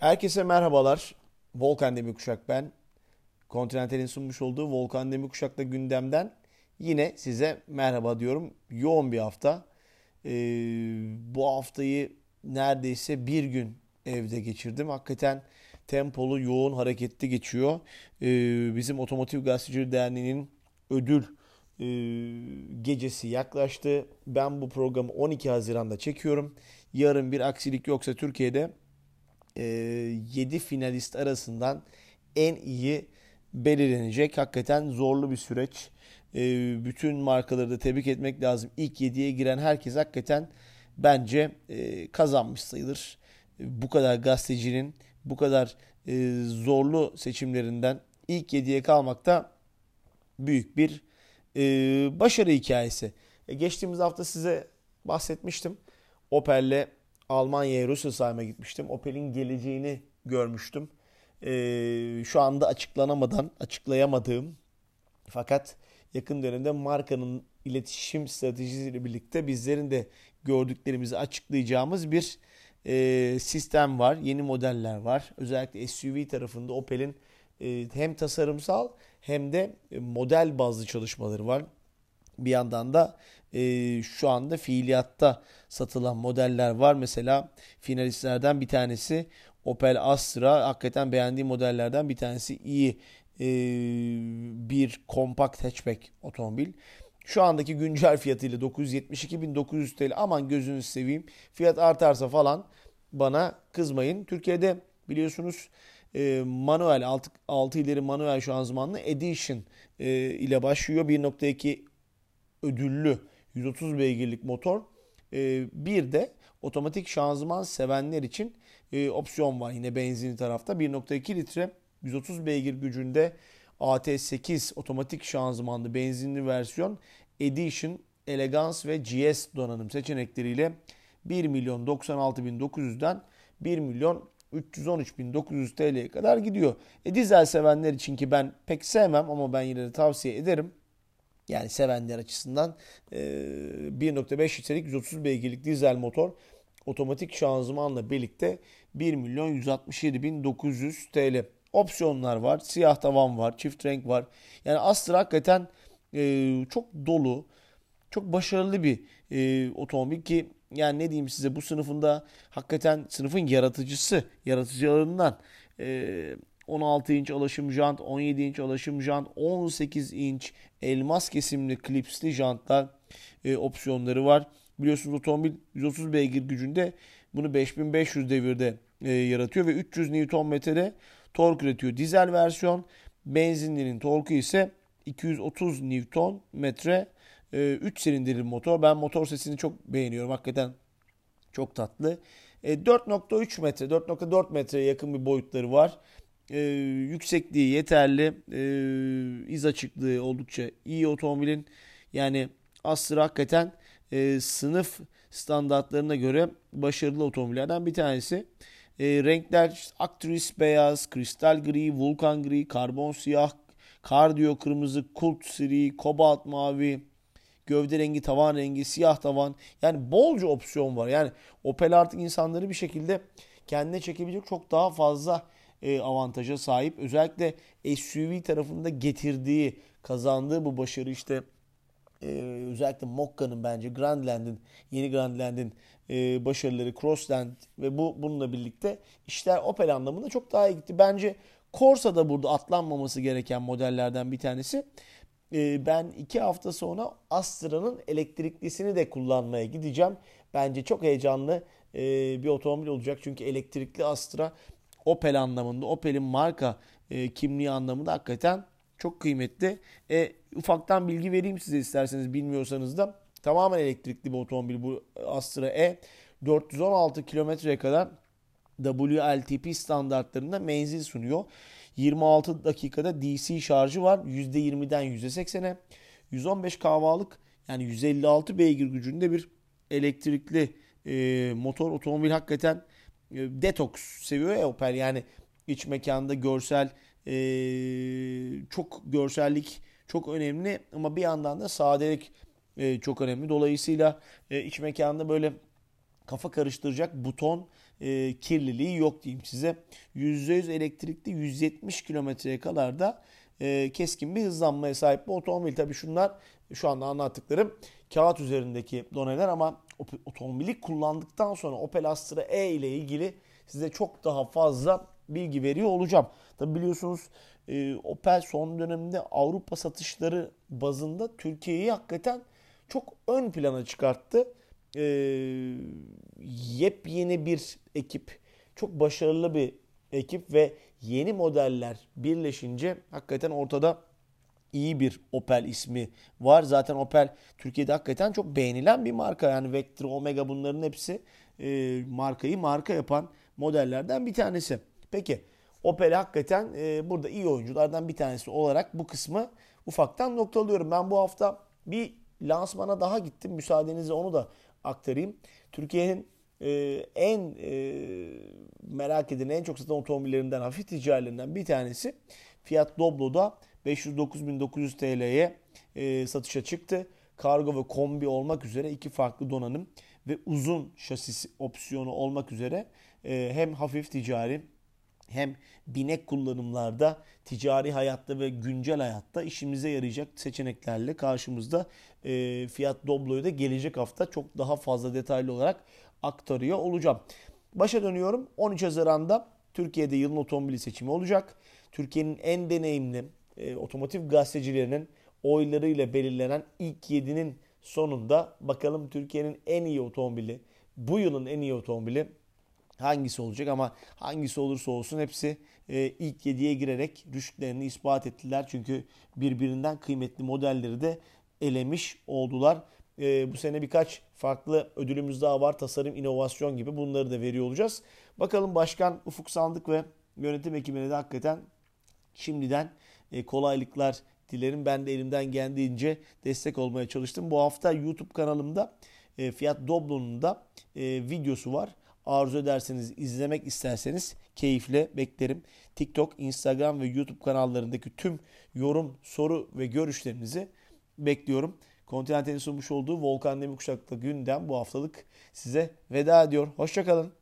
Herkese merhabalar. Volkan Demirkuşak ben. Continental'in sunmuş olduğu Volkan Demirkuşak'la gündemden yine size merhaba diyorum. Yoğun bir hafta. Ee, bu haftayı neredeyse bir gün evde geçirdim. Hakikaten tempolu, yoğun, hareketli geçiyor. Ee, bizim Otomotiv Gazetecileri Derneği'nin ödül e, gecesi yaklaştı. Ben bu programı 12 Haziran'da çekiyorum. Yarın bir aksilik yoksa Türkiye'de e, 7 finalist arasından en iyi belirlenecek. Hakikaten zorlu bir süreç. E, bütün markaları da tebrik etmek lazım. İlk 7'ye giren herkes hakikaten bence e, kazanmış sayılır. E, bu kadar gazetecinin bu kadar zorlu seçimlerinden ilk 7'ye kalmak da büyük bir başarı hikayesi. Geçtiğimiz hafta size bahsetmiştim. Opel'le Almanya'ya Rüsselsheim'e gitmiştim. Opel'in geleceğini görmüştüm. E, şu anda açıklanamadan, açıklayamadığım fakat yakın dönemde markanın iletişim stratejisiyle birlikte bizlerin de gördüklerimizi açıklayacağımız bir e, sistem var. Yeni modeller var. Özellikle SUV tarafında Opel'in e, hem tasarımsal hem de model bazlı çalışmaları var. Bir yandan da e, şu anda fiiliyatta satılan modeller var. Mesela finalistlerden bir tanesi Opel Astra. Hakikaten beğendiğim modellerden bir tanesi iyi e, bir kompakt hatchback otomobil. Şu andaki güncel fiyatıyla 972.900 TL aman gözünüzü seveyim. Fiyat artarsa falan bana kızmayın. Türkiye'de biliyorsunuz e, manuel 6, 6 ileri manuel şanzımanlı Edition e, ile başlıyor. 1.2 ödüllü 130 beygirlik motor. E, bir de otomatik şanzıman sevenler için e, opsiyon var yine benzinli tarafta. 1.2 litre 130 beygir gücünde AT8 otomatik şanzımanlı benzinli versiyon Edition, Elegance ve GS donanım seçenekleriyle 1 milyon 96 bin 900'den 1 milyon 313.900 TL'ye kadar gidiyor. E, dizel sevenler için ki ben pek sevmem ama ben yine de tavsiye ederim. Yani sevenler açısından e, 1.5 litrelik 130 beygirlik dizel motor otomatik şanzımanla birlikte 1 milyon 167.900 TL. Opsiyonlar var. Siyah tavan var. Çift renk var. Yani Astra hakikaten çok dolu, çok başarılı bir otomobil ki yani ne diyeyim size bu sınıfında hakikaten sınıfın yaratıcısı, yaratıcılarından 16 inç alaşım jant, 17 inç alaşım jant, 18 inç elmas kesimli klipsli jantlar e, opsiyonları var. Biliyorsunuz otomobil 130 beygir gücünde bunu 5500 devirde e, yaratıyor ve 300 Nm'de tork üretiyor. Dizel versiyon benzinlinin torku ise 230 Nm 3 silindirli motor. Ben motor sesini çok beğeniyorum. Hakikaten çok tatlı. 4.3 metre, 4.4 metreye yakın bir boyutları var. Ee, yüksekliği yeterli. Ee, iz açıklığı oldukça iyi otomobilin. Yani Astra hakikaten e, sınıf standartlarına göre başarılı otomobillerden bir tanesi. E, renkler Actris beyaz, kristal gri, vulkan gri, karbon siyah, kardiyo kırmızı, kult siri, kobalt mavi, gövde rengi, tavan rengi, siyah tavan. Yani bolca opsiyon var. Yani Opel artık insanları bir şekilde kendine çekebilecek çok daha fazla e, avantaja sahip. Özellikle SUV tarafında getirdiği, kazandığı bu başarı işte e, özellikle Mokka'nın bence Grandland'in, yeni Grandland'in e, başarıları Crossland ve bu bununla birlikte işler Opel anlamında çok daha iyi gitti. Bence Corsa da burada atlanmaması gereken modellerden bir tanesi. E, ben iki hafta sonra Astra'nın elektriklisini de kullanmaya gideceğim. Bence çok heyecanlı bir otomobil olacak. Çünkü elektrikli Astra Opel anlamında, Opel'in marka e, kimliği anlamında hakikaten çok kıymetli. E, ufaktan bilgi vereyim size isterseniz bilmiyorsanız da. Tamamen elektrikli bir otomobil bu Astra E. 416 kilometreye kadar WLTP standartlarında menzil sunuyor. 26 dakikada DC şarjı var. %20'den %80'e. 115 kahvalık yani 156 beygir gücünde bir elektrikli e, motor otomobil hakikaten e, detox seviyor ya Opel. Yani iç mekanda görsel e, çok görsellik çok önemli ama bir yandan da sadelik e, çok önemli. Dolayısıyla e, iç mekanda böyle kafa karıştıracak buton e, kirliliği yok diyeyim size. %100 elektrikli 170 kilometreye kadar da e, keskin bir hızlanmaya sahip bu otomobil. Tabii şunlar şu anda anlattıklarım kağıt üzerindeki doneler ama otomobili kullandıktan sonra Opel Astra E ile ilgili size çok daha fazla bilgi veriyor olacağım. Tabi biliyorsunuz e, Opel son dönemde Avrupa satışları bazında Türkiye'yi hakikaten çok ön plana çıkarttı. E, yepyeni bir ekip, çok başarılı bir ekip ve yeni modeller birleşince hakikaten ortada iyi bir Opel ismi var. Zaten Opel Türkiye'de hakikaten çok beğenilen bir marka. Yani Vectra, Omega bunların hepsi e, markayı marka yapan modellerden bir tanesi. Peki Opel hakikaten e, burada iyi oyunculardan bir tanesi olarak bu kısmı ufaktan noktalıyorum. Ben bu hafta bir lansmana daha gittim. Müsaadenizle onu da aktarayım. Türkiye'nin e, en e, merak edilen, en çok satan otomobillerinden, hafif ticarilerinden bir tanesi Fiat Doblo'da 509.900 TL'ye e, satışa çıktı. Kargo ve kombi olmak üzere iki farklı donanım ve uzun şasisi opsiyonu olmak üzere e, hem hafif ticari hem binek kullanımlarda, ticari hayatta ve güncel hayatta işimize yarayacak seçeneklerle karşımızda e, Fiat Doblo'yu da gelecek hafta çok daha fazla detaylı olarak aktarıyor olacağım. Başa dönüyorum. 13 Haziran'da Türkiye'de yılın otomobili seçimi olacak. Türkiye'nin en deneyimli e, otomotiv gazetecilerinin oylarıyla belirlenen ilk 7'nin sonunda bakalım Türkiye'nin en iyi otomobili, bu yılın en iyi otomobili hangisi olacak ama hangisi olursa olsun hepsi e, ilk 7'ye girerek rüştlerini ispat ettiler. Çünkü birbirinden kıymetli modelleri de elemiş oldular. E, bu sene birkaç farklı ödülümüz daha var. Tasarım, inovasyon gibi bunları da veriyor olacağız. Bakalım Başkan Ufuk Sandık ve yönetim ekibine de hakikaten şimdiden e, kolaylıklar dilerim. Ben de elimden geldiğince destek olmaya çalıştım. Bu hafta YouTube kanalımda e, Fiat Doblo'nun da e, videosu var. Arzu ederseniz, izlemek isterseniz keyifle beklerim. TikTok, Instagram ve YouTube kanallarındaki tüm yorum, soru ve görüşlerinizi bekliyorum. Continental'in sunmuş olduğu Volkan Demirkuşak'ta gündem bu haftalık size veda ediyor. Hoşçakalın.